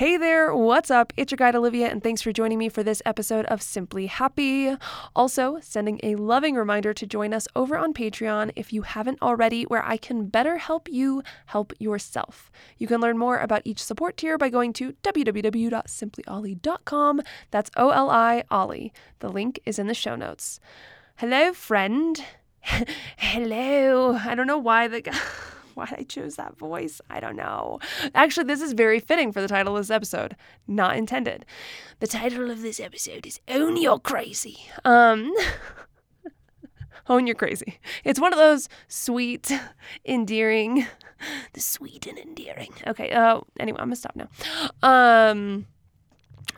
Hey there, what's up? It's your guide Olivia, and thanks for joining me for this episode of Simply Happy. Also, sending a loving reminder to join us over on Patreon if you haven't already, where I can better help you help yourself. You can learn more about each support tier by going to www.simplyollie.com. That's O L I Ollie. The link is in the show notes. Hello, friend. Hello. I don't know why the guy. why I chose that voice. I don't know. Actually, this is very fitting for the title of this episode. Not intended. The title of this episode is Own Your Crazy. Um Own Your Crazy. It's one of those sweet, endearing, the sweet and endearing. Okay, uh anyway, I'm gonna stop now. Um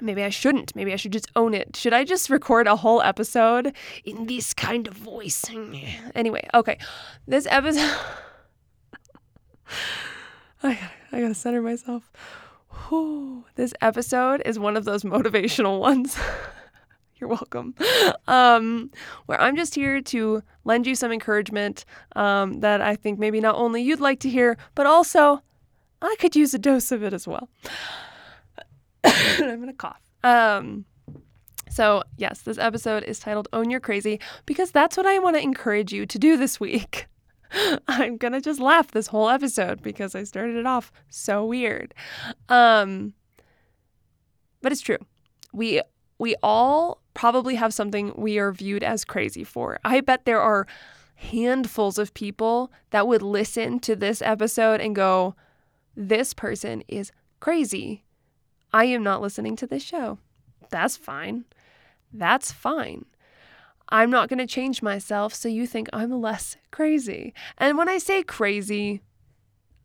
Maybe I shouldn't. Maybe I should just own it. Should I just record a whole episode in this kind of voice? Anyway, okay. This episode I gotta, I gotta center myself. Whew. This episode is one of those motivational ones. You're welcome. Um, where I'm just here to lend you some encouragement um, that I think maybe not only you'd like to hear, but also I could use a dose of it as well. I'm gonna cough. Um, so, yes, this episode is titled Own Your Crazy because that's what I want to encourage you to do this week. I'm gonna just laugh this whole episode because I started it off so weird. Um, but it's true. We we all probably have something we are viewed as crazy for. I bet there are handfuls of people that would listen to this episode and go, "This person is crazy. I am not listening to this show." That's fine. That's fine. I'm not going to change myself so you think I'm less crazy. And when I say crazy,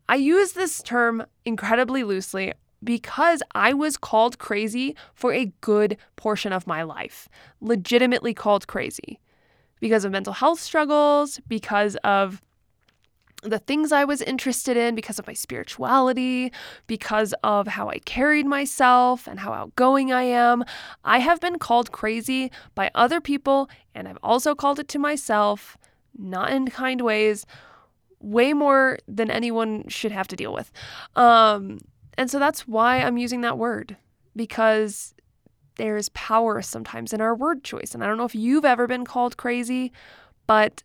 I use this term incredibly loosely because I was called crazy for a good portion of my life, legitimately called crazy because of mental health struggles, because of the things I was interested in because of my spirituality, because of how I carried myself and how outgoing I am. I have been called crazy by other people, and I've also called it to myself, not in kind ways, way more than anyone should have to deal with. Um, and so that's why I'm using that word, because there's power sometimes in our word choice. And I don't know if you've ever been called crazy, but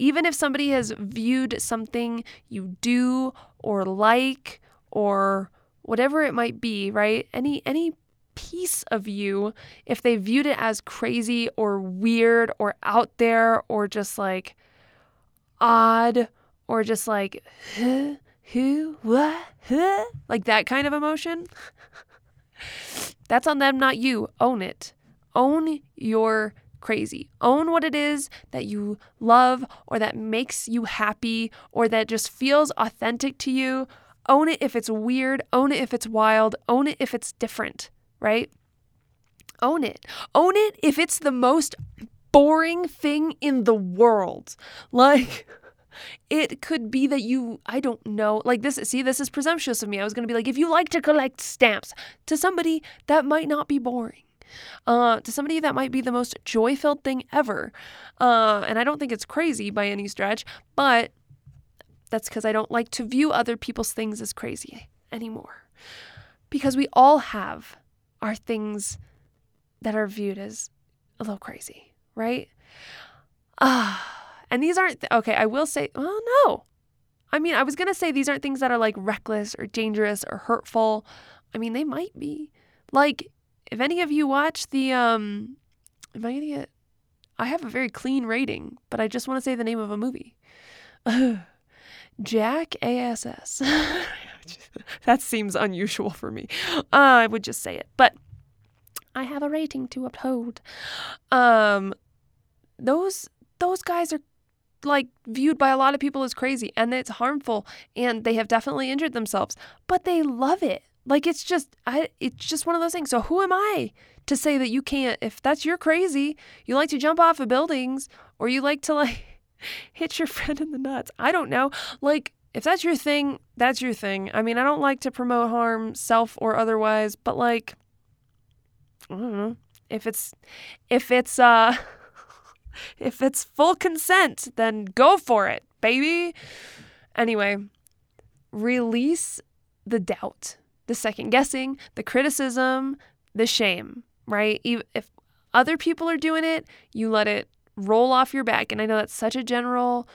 even if somebody has viewed something you do or like or whatever it might be, right? Any any piece of you, if they viewed it as crazy or weird or out there or just like odd or just like huh, who what huh? like that kind of emotion, that's on them, not you. Own it. Own your crazy. Own what it is that you love or that makes you happy or that just feels authentic to you. Own it if it's weird. Own it if it's wild. Own it if it's different, right? Own it. Own it if it's the most boring thing in the world. Like, it could be that you, I don't know, like this, see, this is presumptuous of me. I was going to be like, if you like to collect stamps, to somebody that might not be boring uh, to somebody that might be the most joy filled thing ever. Uh, and I don't think it's crazy by any stretch, but that's because I don't like to view other people's things as crazy anymore. Because we all have our things that are viewed as a little crazy, right? Ah, uh, and these aren't, th- okay, I will say, well, no. I mean, I was going to say these aren't things that are like reckless or dangerous or hurtful. I mean, they might be. Like, if any of you watch the um am I gonna get I have a very clean rating, but I just want to say the name of a movie. Jack ASS. that seems unusual for me. Uh, I would just say it. But I have a rating to uphold. Um, those those guys are like viewed by a lot of people as crazy and it's harmful and they have definitely injured themselves, but they love it. Like it's just I it's just one of those things. So who am I to say that you can't if that's your crazy, you like to jump off of buildings or you like to like hit your friend in the nuts. I don't know. Like if that's your thing, that's your thing. I mean, I don't like to promote harm, self or otherwise, but like I don't know. If it's if it's uh if it's full consent, then go for it, baby. Anyway, release the doubt, the second guessing, the criticism, the shame, right? If other people are doing it, you let it roll off your back. And I know that's such a general,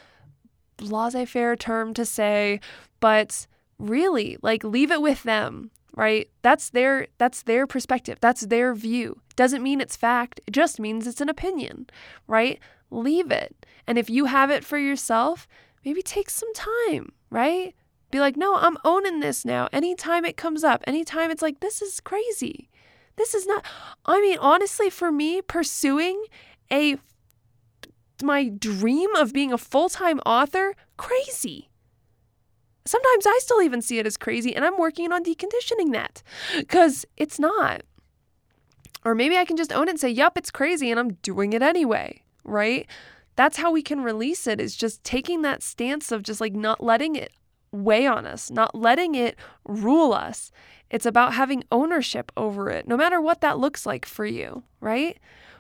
laissez faire term to say, but really, like, leave it with them right? That's their that's their perspective. That's their view. Doesn't mean it's fact. It just means it's an opinion right? Leave it. And if you have it for yourself maybe take some time right be like no i'm owning this now anytime it comes up anytime it's like this is crazy this is not i mean honestly for me pursuing a my dream of being a full-time author crazy Sometimes I still even see it as crazy, and I'm working on deconditioning that because it's not. Or maybe I can just own it and say, Yup, it's crazy, and I'm doing it anyway, right? That's how we can release it, is just taking that stance of just like not letting it weigh on us, not letting it rule us. It's about having ownership over it, no matter what that looks like for you, right?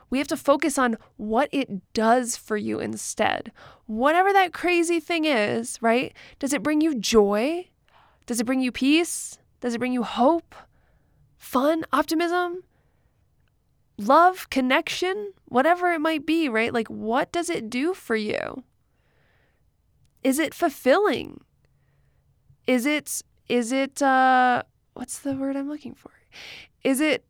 We have to focus on what it does for you instead. Whatever that crazy thing is, right? Does it bring you joy? Does it bring you peace? Does it bring you hope, fun, optimism, love, connection, whatever it might be, right? Like, what does it do for you? Is it fulfilling? Is it, is it, uh, what's the word I'm looking for? Is it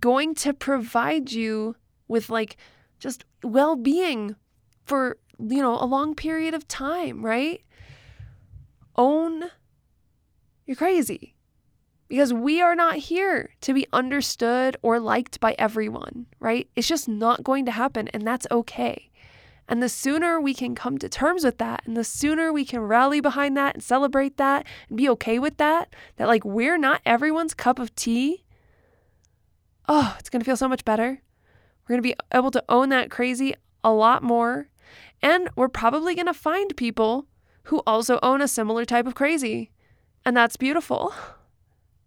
going to provide you with like just well being for, you know, a long period of time, right? Own you're crazy because we are not here to be understood or liked by everyone, right? It's just not going to happen, and that's okay. And the sooner we can come to terms with that, and the sooner we can rally behind that and celebrate that and be okay with that, that like we're not everyone's cup of tea, oh, it's to feel so much better. We're to be able to own that crazy a lot more. And we're probably to find people who also own a similar type of crazy. And that's beautiful.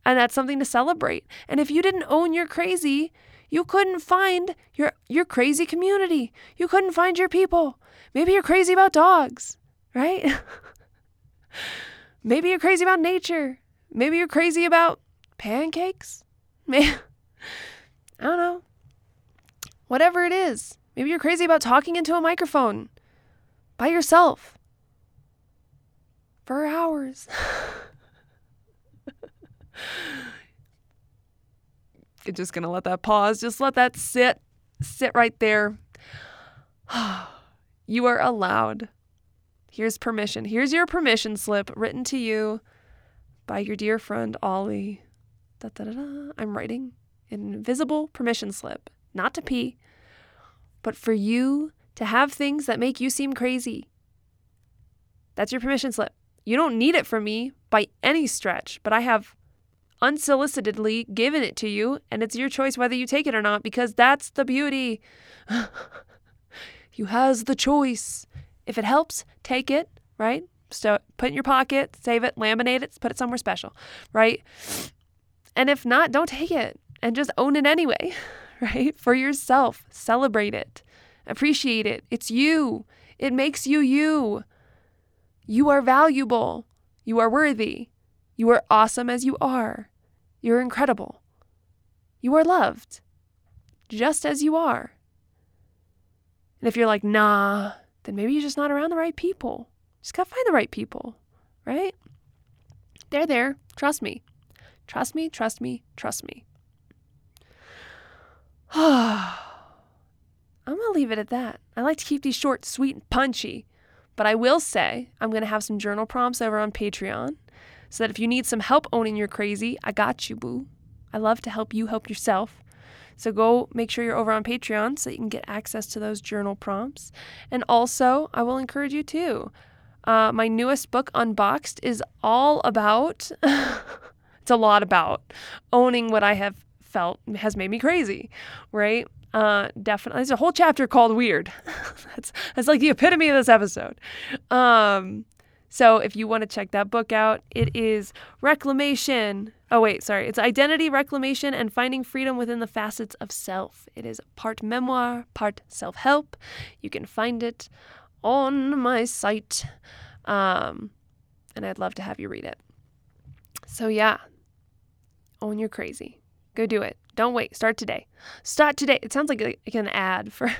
And that's something to celebrate. And if you didn't own your crazy, you couldn't find your your crazy community. You couldn't find your people. Maybe you're crazy about dogs, right? Maybe you're crazy about nature. Maybe you're crazy about pancakes. Maybe I don't know. Whatever it is. Maybe you're crazy about talking into a microphone by yourself for hours. Just going to let that pause. Just let that sit. Sit right there. you are allowed. Here's permission. Here's your permission slip written to you by your dear friend Ollie. Da, da, da, I'm writing invisible permission slip, not to pee, but for you to have things that make you seem crazy. That's your permission slip. You don't need it from me by any stretch, but I have unsolicitedly given it to you, and it's your choice whether you take it or not because that's the beauty. you has the choice. If it helps, take it, right? So put it in your pocket, save it, laminate it, put it somewhere special, right? And if not, don't take it and just own it anyway, right? For yourself. Celebrate it, appreciate it. It's you, it makes you you. You are valuable, you are worthy, you are awesome as you are, you're incredible, you are loved, just as you are. And if you're like, nah, then maybe you're just not around the right people. Just gotta find the right people, right? They're there. Trust me. Trust me, trust me, trust me. I'm to leave it at that. I like to keep these short, sweet, and punchy. But I will say I'm going to have some journal prompts over on Patreon so that if you need some help owning your crazy, I got you, boo. I love to help you help yourself. So go make sure you're over on Patreon so you can get access to those journal prompts. And also, I will encourage you too. Uh, my newest book, Unboxed, is all about, it's a lot about owning what I have felt has made me crazy, right? Uh, definitely. There's a whole chapter called Weird. that's, that's like the epitome of this episode. Um, so if you want to check that book out, it is Reclamation. Oh, wait, sorry. It's Identity, Reclamation, and Finding Freedom Within the Facets of Self. It is part memoir, part self help. You can find it on my site. Um, and I'd love to have you read it. So, yeah, own your crazy. Go do it. Don't wait. Start today. Start today. It sounds like, like an ad for.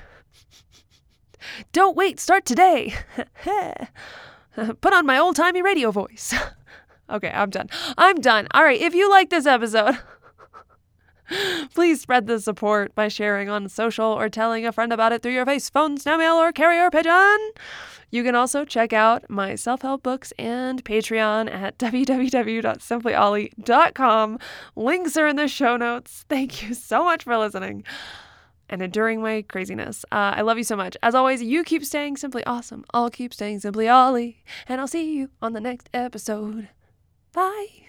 Don't wait. Start today. Put on my old timey radio voice. okay, I'm done. I'm done. All right, if you like this episode, please spread the support by sharing on social or telling a friend about it through your face, phone, snail mail, or carrier pigeon. You can also check out my self help books and Patreon at www.simplyollie.com. Links are in the show notes. Thank you so much for listening and enduring my craziness. Uh, I love you so much. As always, you keep staying simply awesome. I'll keep staying simply Ollie, and I'll see you on the next episode. Bye.